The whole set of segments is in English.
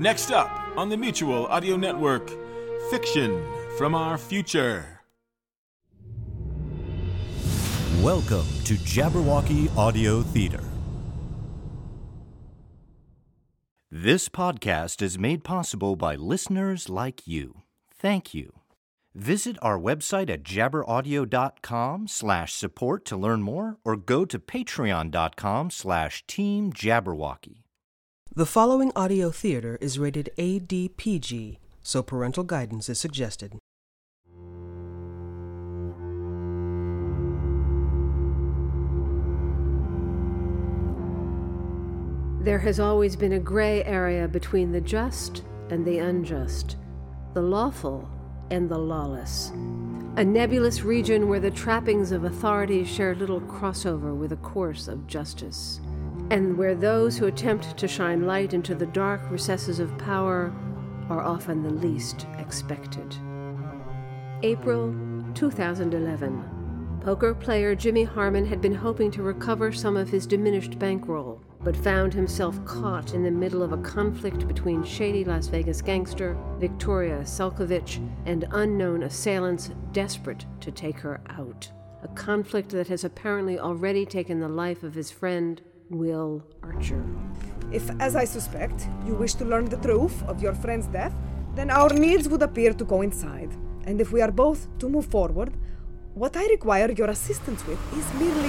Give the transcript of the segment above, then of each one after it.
Next up on the Mutual Audio Network, Fiction from Our Future. Welcome to Jabberwocky Audio Theater. This podcast is made possible by listeners like you. Thank you. Visit our website at jabberaudio.com slash support to learn more or go to patreon.com slash team jabberwocky. The following audio theater is rated ADPG, so parental guidance is suggested. There has always been a gray area between the just and the unjust, the lawful and the lawless. A nebulous region where the trappings of authority share little crossover with a course of justice, and where those who attempt to shine light into the dark recesses of power are often the least expected. April 2011. Poker player Jimmy Harmon had been hoping to recover some of his diminished bankroll, but found himself caught in the middle of a conflict between shady Las Vegas gangster Victoria Selkovich and unknown assailants desperate to take her out. A conflict that has apparently already taken the life of his friend, Will Archer. If, as I suspect, you wish to learn the truth of your friend's death, then our needs would appear to coincide. And if we are both to move forward, what I require your assistance with is merely.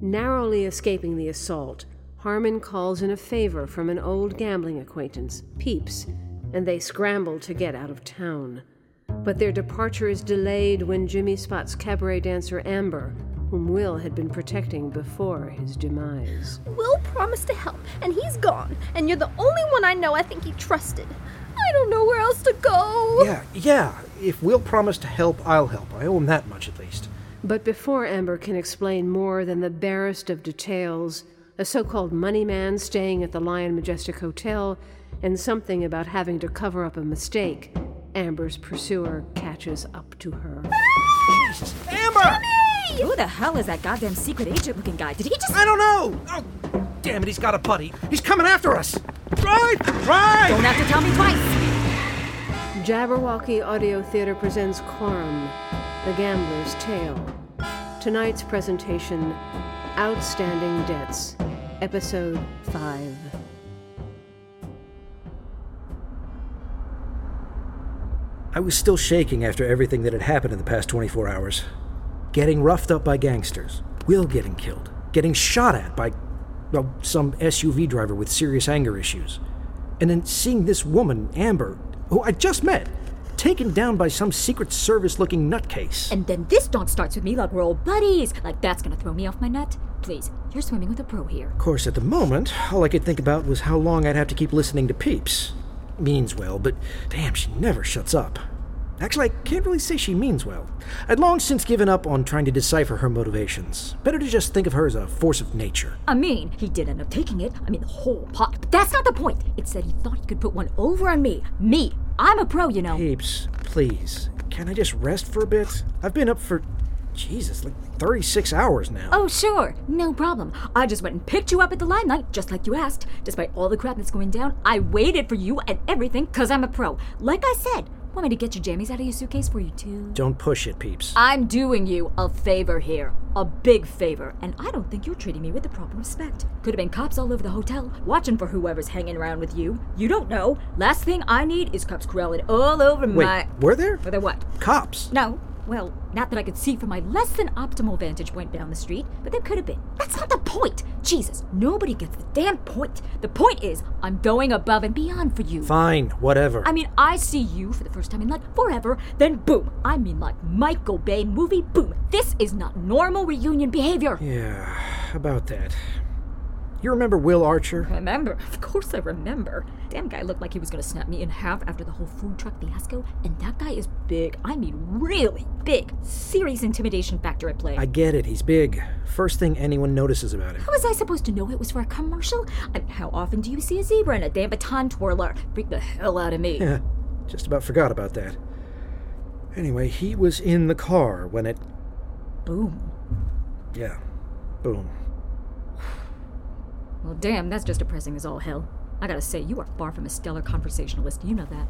Narrowly escaping the assault, Harmon calls in a favor from an old gambling acquaintance, Peeps, and they scramble to get out of town. But their departure is delayed when Jimmy spots cabaret dancer Amber, whom Will had been protecting before his demise. Will promised to help, and he's gone, and you're the only one I know I think he trusted. I don't know where else to go. Yeah, yeah. If Will promised to help, I'll help. I owe him that much at least. But before Amber can explain more than the barest of details, a so called money man staying at the Lion Majestic Hotel, and something about having to cover up a mistake, Amber's pursuer catches up to her. Jesus, Amber! Who the hell is that goddamn secret agent looking guy? Did he just. I don't know! Oh, damn it, he's got a buddy. He's coming after us! Right! Right! Don't have to tell me twice! Jabberwocky Audio Theater presents Quorum, The Gambler's Tale. Tonight's presentation Outstanding Debts, Episode 5. I was still shaking after everything that had happened in the past 24 hours. Getting roughed up by gangsters, Will getting killed, getting shot at by, well, some SUV driver with serious anger issues, and then seeing this woman, Amber, who I just met, taken down by some Secret Service looking nutcase. And then this dog starts with me like we're old buddies. Like that's gonna throw me off my nut? Please, you're swimming with a pro here. Of course, at the moment, all I could think about was how long I'd have to keep listening to Peeps. Means well, but damn, she never shuts up. Actually, I can't really say she means well. I'd long since given up on trying to decipher her motivations. Better to just think of her as a force of nature. I mean, he did end up taking it. I mean, the whole pot. But that's not the point. It's that he thought he could put one over on me. Me. I'm a pro, you know. Peeps, please, can I just rest for a bit? I've been up for, Jesus, like 36 hours now. Oh, sure. No problem. I just went and picked you up at the limelight, just like you asked. Despite all the crap that's going down, I waited for you and everything because I'm a pro. Like I said, want me to get your jammies out of your suitcase for you, too? Don't push it, Peeps. I'm doing you a favor here. A big favor. And I don't think you're treating me with the proper respect. Could have been cops all over the hotel, watching for whoever's hanging around with you. You don't know. Last thing I need is cops crawling all over Wait, my. were there? For the what? Cops. No. Well, not that I could see from my less than optimal vantage point down the street, but there could have been. That's not the point! Jesus, nobody gets the damn point. The point is, I'm going above and beyond for you. Fine, whatever. I mean, I see you for the first time in like forever, then boom. I mean, like Michael Bay movie, boom. This is not normal reunion behavior. Yeah, about that. You remember Will Archer? Remember? Of course I remember. Damn guy looked like he was gonna snap me in half after the whole food truck fiasco, and that guy is big. I mean, really big. Serious intimidation factor at play. I get it, he's big. First thing anyone notices about him. How was I supposed to know it was for a commercial? I mean, how often do you see a zebra in a damn baton twirler? Freak the hell out of me. Yeah, just about forgot about that. Anyway, he was in the car when it. Boom. Yeah, boom. Well, damn, that's just depressing as all hell. I gotta say, you are far from a stellar conversationalist. You know that.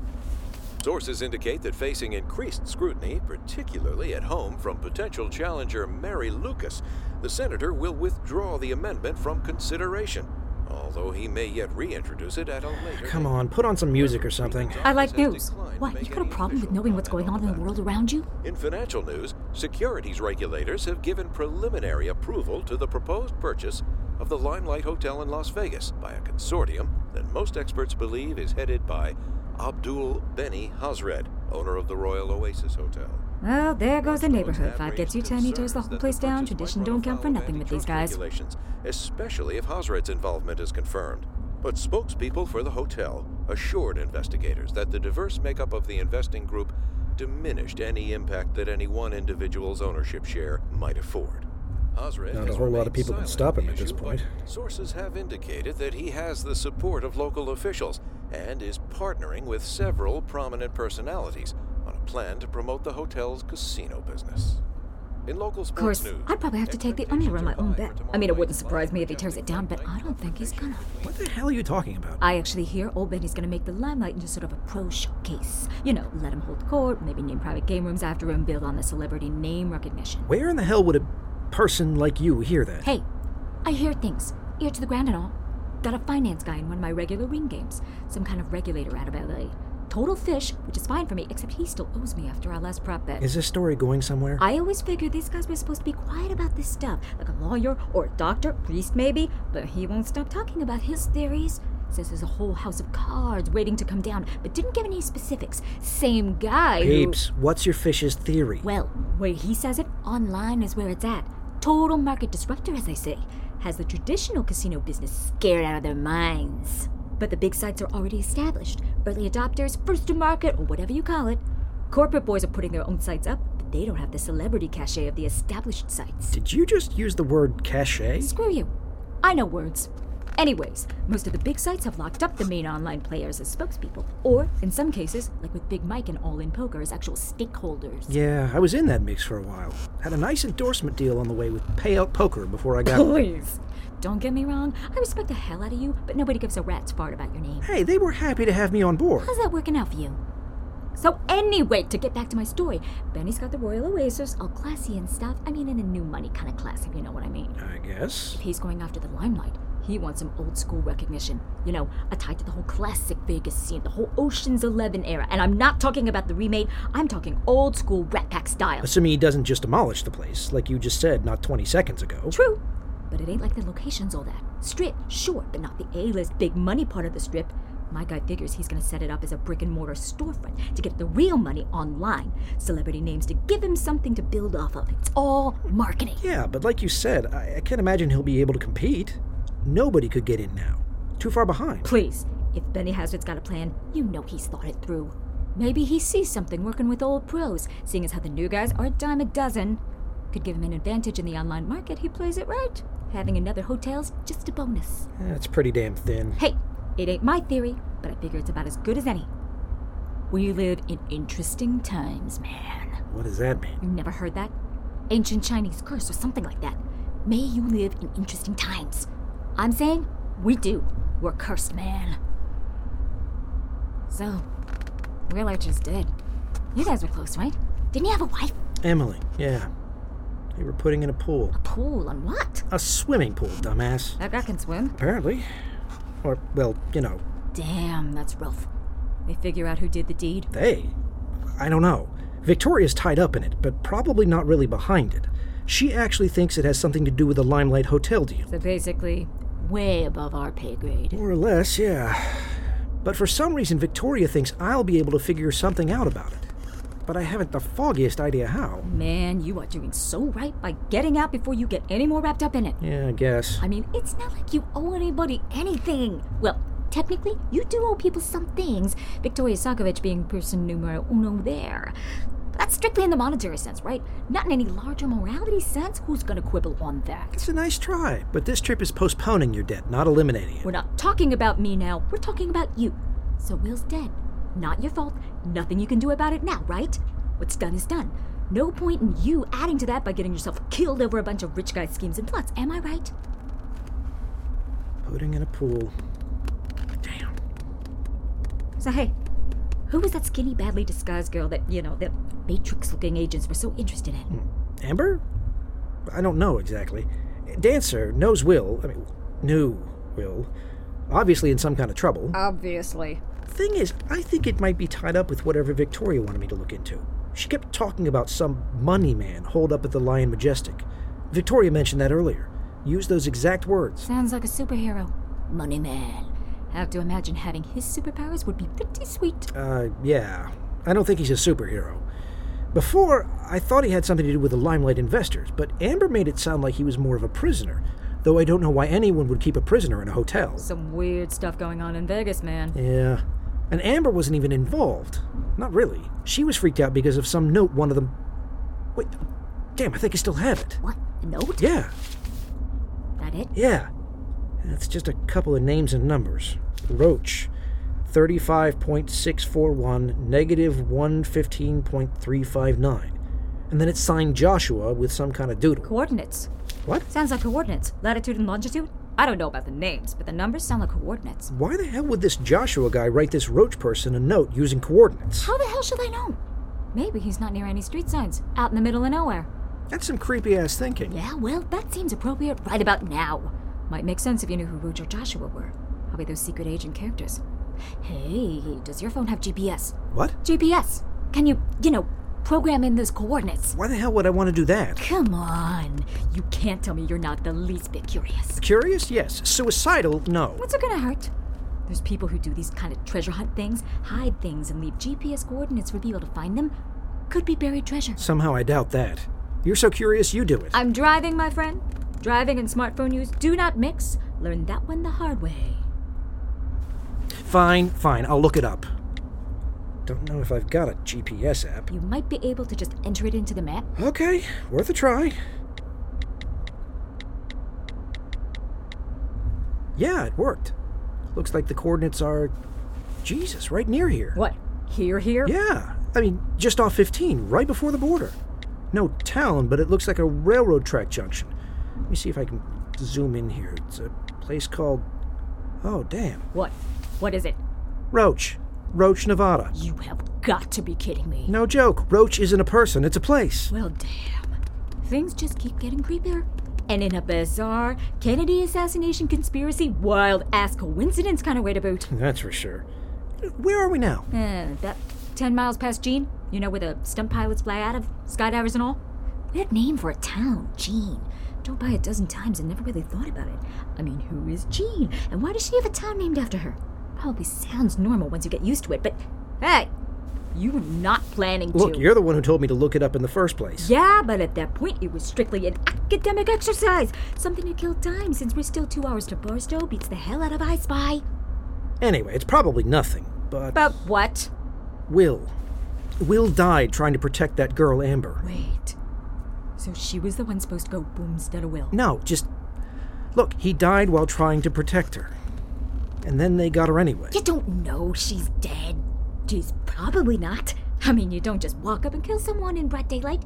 Sources indicate that facing increased scrutiny, particularly at home from potential challenger Mary Lucas, the senator will withdraw the amendment from consideration, although he may yet reintroduce it at a later Come on, put on some music or something. I like news. What, make you got a problem with knowing what's going on in the world around you? In financial news, securities regulators have given preliminary approval to the proposed purchase of the Limelight Hotel in Las Vegas by a consortium that most experts believe is headed by Abdul Beni Hazred, owner of the Royal Oasis Hotel. Well, there goes the neighborhood. Five gets you ten, he tears the whole place down. Tradition don't count for nothing with these guys. especially if Hazred's involvement is confirmed. But spokespeople for the hotel assured investigators that the diverse makeup of the investing group diminished any impact that any one individual's ownership share might afford. Hazred Not a whole lot of people can stop him the at this point. Sources have indicated that he has the support of local officials and is partnering with several prominent personalities on a plan to promote the hotel's casino business. In local Of course, news, I'd probably have to take the under on my own bet. I mean, it wouldn't surprise me if he tears it down, but I don't think he's gonna. What the hell are you talking about? I actually hear old Benny's gonna make the limelight into sort of a pro showcase. You know, let him hold court, maybe name private game rooms after him, build on the celebrity name recognition. Where in the hell would a person like you hear that? Hey, I hear things. Ear to the ground and all. Got a finance guy in one of my regular ring games. Some kind of regulator out of LA. Total fish, which is fine for me, except he still owes me after our last prop bet. Is this story going somewhere? I always figured these guys were supposed to be quiet about this stuff, like a lawyer or a doctor, priest maybe, but he won't stop talking about his theories. Says there's a whole house of cards waiting to come down, but didn't give any specifics. Same guy who. Peeps, what's your fish's theory? Well, where he says it, online is where it's at. Total market disruptor, as they say. Has the traditional casino business scared out of their minds. But the big sites are already established. Early adopters, first to market, or whatever you call it. Corporate boys are putting their own sites up, but they don't have the celebrity cachet of the established sites. Did you just use the word cachet? Screw you. I know words. Anyways, most of the big sites have locked up the main online players as spokespeople, or, in some cases, like with Big Mike and All In Poker, as actual stakeholders. Yeah, I was in that mix for a while. Had a nice endorsement deal on the way with Payout Poker before I got. Please. Don't get me wrong, I respect the hell out of you, but nobody gives a rat's fart about your name. hey, they were happy to have me on board. How's that working out for you? So, anyway, to get back to my story, Benny's got the Royal Oasis, all classy and stuff. I mean, in a new money kind of class, if you know what I mean. I guess. If he's going after the limelight, he wants some old school recognition. You know, a tie to the whole classic Vegas scene, the whole Ocean's Eleven era. And I'm not talking about the remake, I'm talking old school Rat Pack style. Assuming he doesn't just demolish the place, like you just said not 20 seconds ago. True, but it ain't like the locations all that. Strip, sure, but not the A-list big money part of the strip. My guy figures he's gonna set it up as a brick and mortar storefront to get the real money online. Celebrity names to give him something to build off of. It's all marketing. Yeah, but like you said, I, I can't imagine he'll be able to compete. Nobody could get in now. Too far behind. Please, if Benny Hazred's got a plan, you know he's thought it through. Maybe he sees something working with old pros, seeing as how the new guys are a dime a dozen. Could give him an advantage in the online market, he plays it right. Having another hotel's just a bonus. That's pretty damn thin. Hey, it ain't my theory, but I figure it's about as good as any. We live in interesting times, man. What does that mean? You never heard that? Ancient Chinese curse or something like that. May you live in interesting times. I'm saying we do. We're cursed, man. So, Will Archer's dead. You guys were close, right? Didn't you have a wife? Emily, yeah. They were putting in a pool. A pool on what? A swimming pool, dumbass. That guy can swim. Apparently. Or, well, you know, Damn, that's rough. They figure out who did the deed. they. I don't know. Victoria's tied up in it, but probably not really behind it. She actually thinks it has something to do with the Limelight Hotel deal. So basically, way above our pay grade. More or less, yeah. But for some reason, Victoria thinks I'll be able to figure something out about it. But I haven't the foggiest idea how. Man, you are doing so right by getting out before you get any more wrapped up in it. Yeah, I guess. I mean, it's not like you owe anybody anything. Well, technically, you do owe people some things. Victoria Sokovich being person numero uno there. But that's strictly in the monetary sense, right? Not in any larger morality sense. Who's gonna quibble on that? It's a nice try, but this trip is postponing your debt, not eliminating it. We're not talking about me now. We're talking about you. So Will's dead. Not your fault. Nothing you can do about it now, right? What's done is done. No point in you adding to that by getting yourself killed over a bunch of rich guy schemes and plots. Am I right? Pudding in a pool. Damn. So, hey, who was that skinny, badly disguised girl that, you know, the Matrix looking agents were so interested in? Amber? I don't know exactly. Dancer knows Will. I mean, knew Will. Obviously in some kind of trouble. Obviously. Thing is, I think it might be tied up with whatever Victoria wanted me to look into. She kept talking about some money man holed up at the Lion Majestic. Victoria mentioned that earlier. Used those exact words. Sounds like a superhero. Money man. Have to imagine having his superpowers would be pretty sweet. Uh, yeah. I don't think he's a superhero. Before, I thought he had something to do with the Limelight investors, but Amber made it sound like he was more of a prisoner, though I don't know why anyone would keep a prisoner in a hotel. Some weird stuff going on in Vegas, man. Yeah. And Amber wasn't even involved. Not really. She was freaked out because of some note one of them. Wait. Damn, I think I still have it. What? A note? Yeah, That it? yeah. It's just a couple of names and numbers. Roach. 35.641, negative 115.359. And then it's signed Joshua with some kind of doodle. Coordinates. What? Sounds like coordinates. Latitude and longitude? I don't know about the names, but the numbers sound like coordinates. Why the hell would this Joshua guy write this Roach person a note using coordinates? How the hell should I know? Maybe he's not near any street signs, out in the middle of nowhere. That's some creepy ass thinking. Yeah, well, that seems appropriate right about now. Might make sense if you knew who Roach or Joshua were. Probably those secret agent characters. Hey, does your phone have GPS? What? GPS. Can you, you know, program in those coordinates? Why the hell would I want to do that? Come on. You can't tell me you're not the least bit curious. Curious? Yes. Suicidal? No. What's it gonna hurt? There's people who do these kind of treasure hunt things, hide things, and leave GPS coordinates for people to find them. Could be buried treasure. Somehow I doubt that. You're so curious, you do it. I'm driving, my friend. Driving and smartphone use do not mix. Learn that one the hard way. Fine, fine. I'll look it up. Don't know if I've got a GPS app. You might be able to just enter it into the map. Okay, worth a try. Yeah, it worked. Looks like the coordinates are. Jesus, right near here. What? Here, here? Yeah, I mean, just off 15, right before the border. No town, but it looks like a railroad track junction. Let me see if I can zoom in here. It's a place called. Oh, damn. What? What is it? Roach. Roach, Nevada. You have got to be kidding me. No joke. Roach isn't a person, it's a place. Well, damn. Things just keep getting creepier. And in a bizarre Kennedy assassination conspiracy, wild ass coincidence kind of way to boot. That's for sure. Where are we now? Uh, about 10 miles past Jean. You know where the stunt pilots fly out of, skydivers and all? Weird name for a town, Jean. Drove by a dozen times and never really thought about it. I mean, who is Jean? And why does she have a town named after her? Probably sounds normal once you get used to it, but hey, you were not planning to. Look, you're the one who told me to look it up in the first place. Yeah, but at that point, it was strictly an academic exercise. Something to kill time since we're still two hours to Barstow beats the hell out of I Spy. Anyway, it's probably nothing, but. But what? Will. Will died trying to protect that girl, Amber. Wait. So she was the one supposed to go boom instead of Will. No, just. Look, he died while trying to protect her. And then they got her anyway. You don't know she's dead. She's probably not. I mean, you don't just walk up and kill someone in broad daylight.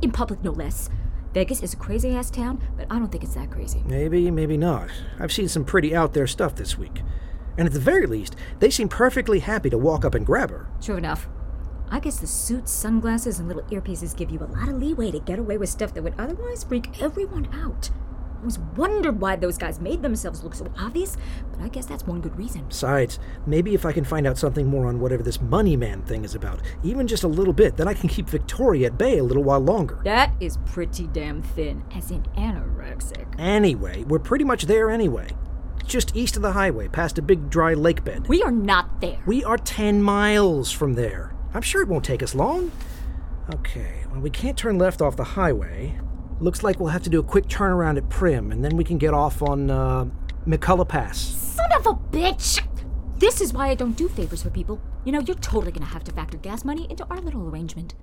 In public, no less. Vegas is a crazy ass town, but I don't think it's that crazy. Maybe, maybe not. I've seen some pretty out there stuff this week. And at the very least, they seem perfectly happy to walk up and grab her. True enough. I guess the suits, sunglasses, and little earpieces give you a lot of leeway to get away with stuff that would otherwise freak everyone out. I always wondered why those guys made themselves look so obvious, but I guess that's one good reason. Besides, maybe if I can find out something more on whatever this money man thing is about, even just a little bit, then I can keep Victoria at bay a little while longer. That is pretty damn thin, as in anorexic. Anyway, we're pretty much there anyway. Just east of the highway, past a big dry lake bed. We are not there. We are 10 miles from there. I'm sure it won't take us long. Okay, well, we can't turn left off the highway. Looks like we'll have to do a quick turnaround at Primm, and then we can get off on uh, McCullough Pass. Son of a bitch! This is why I don't do favors for people. You know, you're totally gonna have to factor gas money into our little arrangement.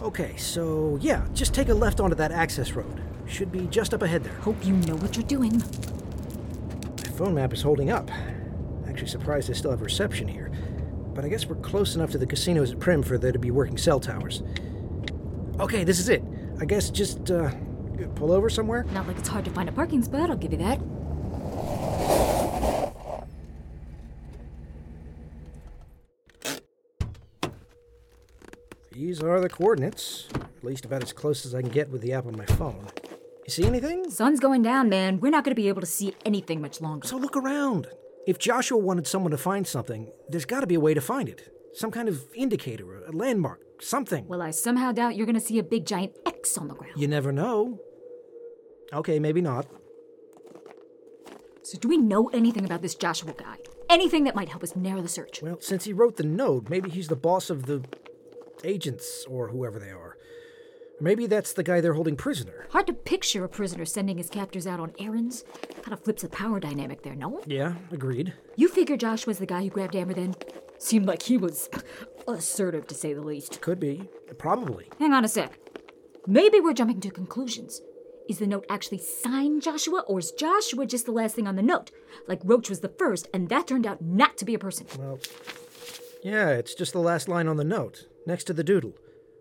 Okay, so yeah, just take a left onto that access road. Should be just up ahead there. Hope you know what you're doing. Phone map is holding up. Actually surprised I still have reception here. but I guess we're close enough to the casinos at Primm for there to be working cell towers. Okay, this is it. I guess just uh, pull over somewhere? Not like it's hard to find a parking spot, I'll give you that. These are the coordinates, at least about as close as I can get with the app on my phone. You see anything? Sun's going down, man. We're not going to be able to see anything much longer. So look around. If Joshua wanted someone to find something, there's got to be a way to find it. Some kind of indicator, a landmark, something. Well, I somehow doubt you're going to see a big giant X on the ground. You never know. Okay, maybe not. So, do we know anything about this Joshua guy? Anything that might help us narrow the search? Well, since he wrote the note, maybe he's the boss of the agents or whoever they are. Maybe that's the guy they're holding prisoner. Hard to picture a prisoner sending his captors out on errands. Kind of flips the power dynamic there, no? Yeah, agreed. You figure Josh was the guy who grabbed Amber then? Seemed like he was assertive, to say the least. Could be. Probably. Hang on a sec. Maybe we're jumping to conclusions. Is the note actually signed Joshua, or is Joshua just the last thing on the note? Like Roach was the first, and that turned out not to be a person. Well, yeah, it's just the last line on the note, next to the doodle.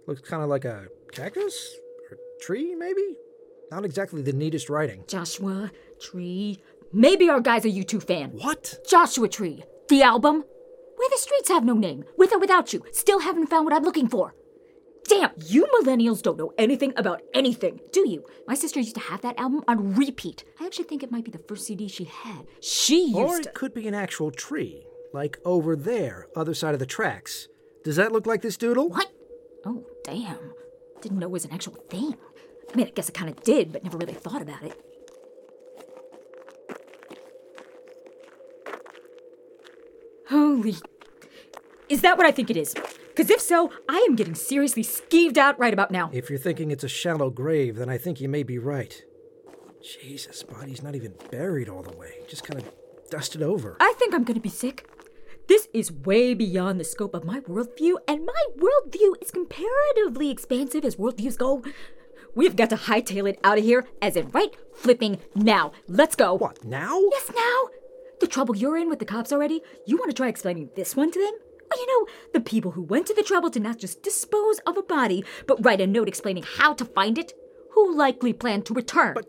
Looks kind of like a cactus? Or tree, maybe? Not exactly the neatest writing. Joshua Tree. Maybe our guy's a U2 fan. What? Joshua Tree. The album? Where the streets have no name. With or without you. Still haven't found what I'm looking for. Damn, you millennials don't know anything about anything, do you? My sister used to have that album on repeat. I actually think it might be the first CD she had. She used Or it to. could be an actual tree, like over there, other side of the tracks. Does that look like this doodle? What? Damn. Didn't know it was an actual thing. I mean, I guess I kind of did, but never really thought about it. Holy. Is that what I think it is? Because if so, I am getting seriously skeeved out right about now. If you're thinking it's a shallow grave, then I think you may be right. Jesus, body's not even buried all the way, just kind of dusted over. I think I'm gonna be sick. This is way beyond the scope of my worldview, and my worldview is comparatively expansive as worldviews go. We've got to hightail it out of here, as in right flipping now. Let's go. What, now? Yes, now. The trouble you're in with the cops already, you want to try explaining this one to them? Well, you know, the people who went to the trouble to not just dispose of a body, but write a note explaining how to find it, who likely plan to return. But-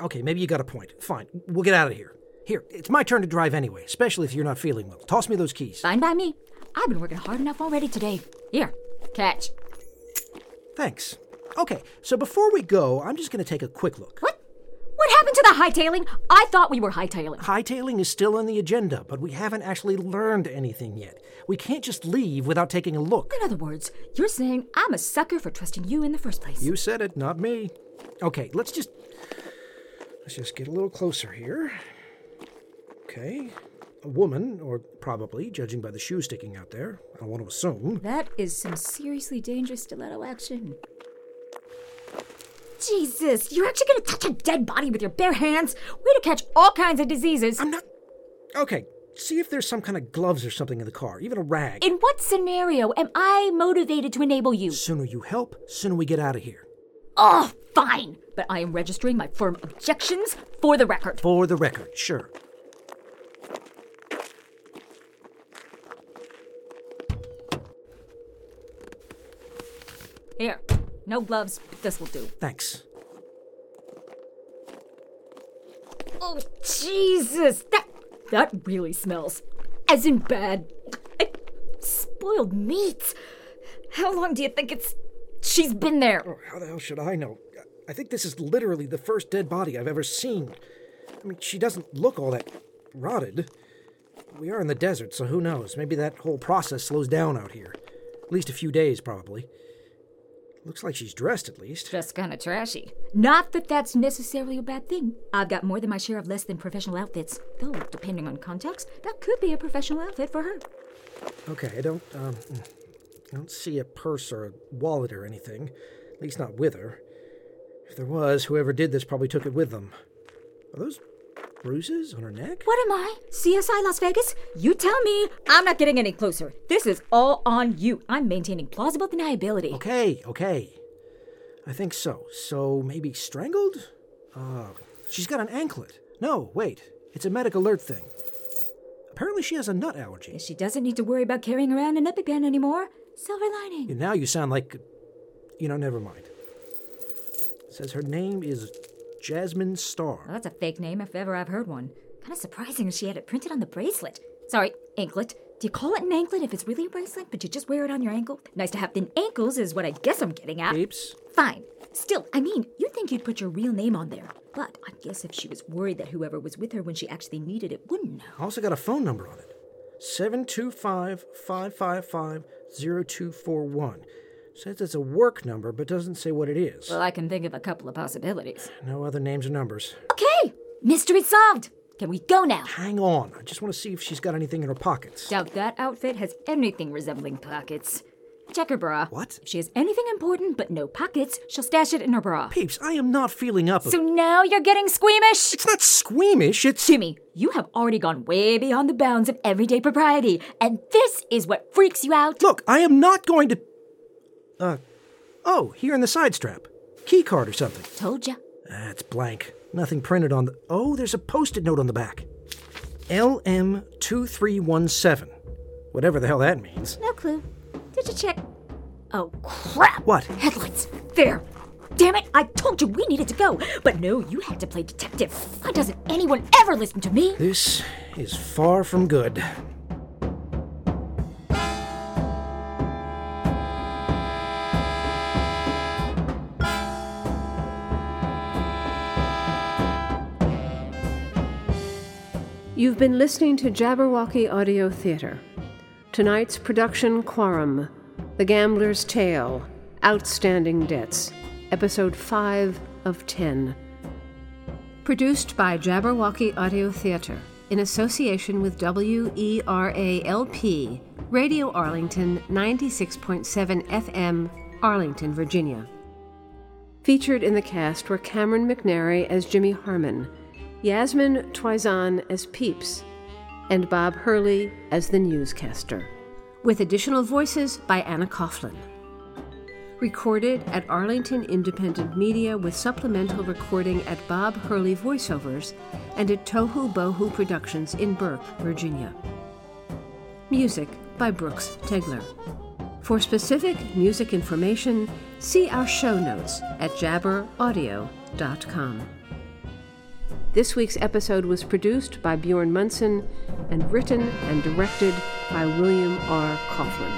Okay, maybe you got a point. Fine, we'll get out of here. Here, it's my turn to drive anyway, especially if you're not feeling well. Toss me those keys. Fine by me. I've been working hard enough already today. Here, catch. Thanks. Okay, so before we go, I'm just going to take a quick look. What? What happened to the hightailing? I thought we were hightailing. Hightailing is still on the agenda, but we haven't actually learned anything yet. We can't just leave without taking a look. In other words, you're saying I'm a sucker for trusting you in the first place. You said it, not me. Okay, let's just let's just get a little closer here. Okay. A woman, or probably, judging by the shoe sticking out there, I don't want to assume. That is some seriously dangerous stiletto action. Jesus, you're actually gonna touch a dead body with your bare hands? Way to catch all kinds of diseases. I'm not. Okay, see if there's some kind of gloves or something in the car, even a rag. In what scenario am I motivated to enable you? Sooner you help, sooner we get out of here. Oh, fine. But I am registering my firm objections for the record. For the record, sure. Here, no gloves, but this will do. Thanks. Oh, Jesus! That that really smells. As in bad. Spoiled meat. How long do you think it's. She's been there? Oh, how the hell should I know? I think this is literally the first dead body I've ever seen. I mean, she doesn't look all that rotted. We are in the desert, so who knows? Maybe that whole process slows down out here. At least a few days, probably. Looks like she's dressed, at least. Just kind of trashy. Not that that's necessarily a bad thing. I've got more than my share of less than professional outfits. Though, depending on context, that could be a professional outfit for her. Okay, I don't, um, I don't see a purse or a wallet or anything. At least not with her. If there was, whoever did this probably took it with them. Are those bruises on her neck? What am I? CSI Las Vegas? You tell me. I'm not getting any closer. This is all on you. I'm maintaining plausible deniability. Okay, okay. I think so. So maybe strangled? Uh, she's got an anklet. No, wait. It's a medic alert thing. Apparently, she has a nut allergy. She doesn't need to worry about carrying around an EpiPen anymore. Silver lining. And now you sound like. You know, never mind. says her name is Jasmine Star. Well, that's a fake name if ever I've heard one. Kind of surprising she had it printed on the bracelet. Sorry, anklet. Do you call it an anklet if it's really a bracelet, but you just wear it on your ankle? Nice to have thin ankles is what I guess I'm getting at. Apes? Fine. Still, I mean, you'd think you'd put your real name on there. But I guess if she was worried that whoever was with her when she actually needed it wouldn't know. I also got a phone number on it 725 555 0241. Says it's a work number, but doesn't say what it is. Well, I can think of a couple of possibilities. No other names or numbers. Okay! Mystery solved! Can we go now? Hang on. I just want to see if she's got anything in her pockets. Doubt that outfit has anything resembling pockets. Check her bra. What? If she has anything important but no pockets, she'll stash it in her bra. Peeps, I am not feeling up. So now you're getting squeamish? It's not squeamish, it's. Jimmy, you have already gone way beyond the bounds of everyday propriety, and this is what freaks you out. Look, I am not going to. Uh. Oh, here in the side strap. Key card or something. Told ya. That's blank. Nothing printed on the. Oh, there's a post it note on the back. LM2317. Whatever the hell that means. No clue. Did you check? Oh, crap! What? Headlights. There. Damn it, I told you we needed to go. But no, you had to play detective. Why doesn't anyone ever listen to me? This is far from good. You've been listening to Jabberwocky Audio Theater. Tonight's production Quorum, The Gambler's Tale, Outstanding Debts, Episode 5 of 10. Produced by Jabberwocky Audio Theater in association with WERALP, Radio Arlington 96.7 FM, Arlington, Virginia. Featured in the cast were Cameron McNary as Jimmy Harmon, Yasmin Twizan as Peeps, and Bob Hurley as the newscaster, with additional voices by Anna Coughlin. Recorded at Arlington Independent Media with supplemental recording at Bob Hurley Voiceovers and at Tohu Bohu Productions in Burke, Virginia. Music by Brooks Tegler. For specific music information, see our show notes at jabberaudio.com. This week's episode was produced by Bjorn Munson and written and directed by William R. Coughlin.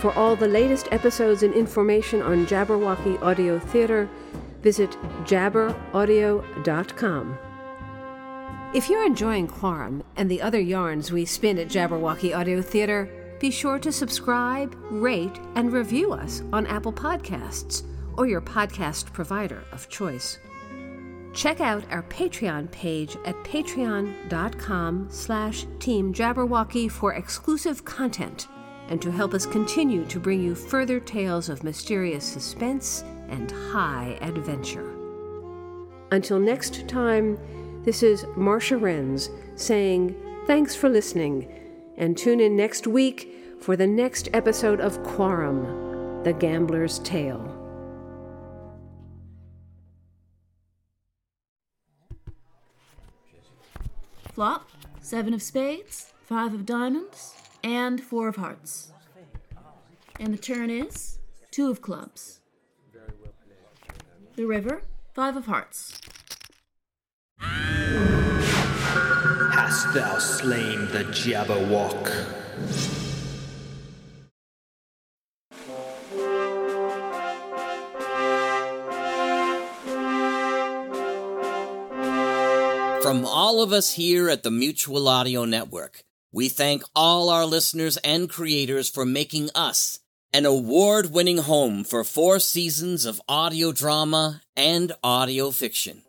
For all the latest episodes and information on Jabberwocky Audio Theater, visit jabberaudio.com. If you're enjoying Quorum and the other yarns we spin at Jabberwocky Audio Theater, be sure to subscribe, rate, and review us on Apple Podcasts or your podcast provider of choice. Check out our Patreon page at patreon.com slash Team Jabberwocky for exclusive content and to help us continue to bring you further tales of mysterious suspense and high adventure. Until next time, this is Marcia Renz saying thanks for listening and tune in next week for the next episode of Quorum, The Gambler's Tale. Flop, seven of spades, five of diamonds, and four of hearts. And the turn is two of clubs. The river, five of hearts. Hast thou slain the Jabberwock? From all of us here at the Mutual Audio Network, we thank all our listeners and creators for making us an award winning home for four seasons of audio drama and audio fiction.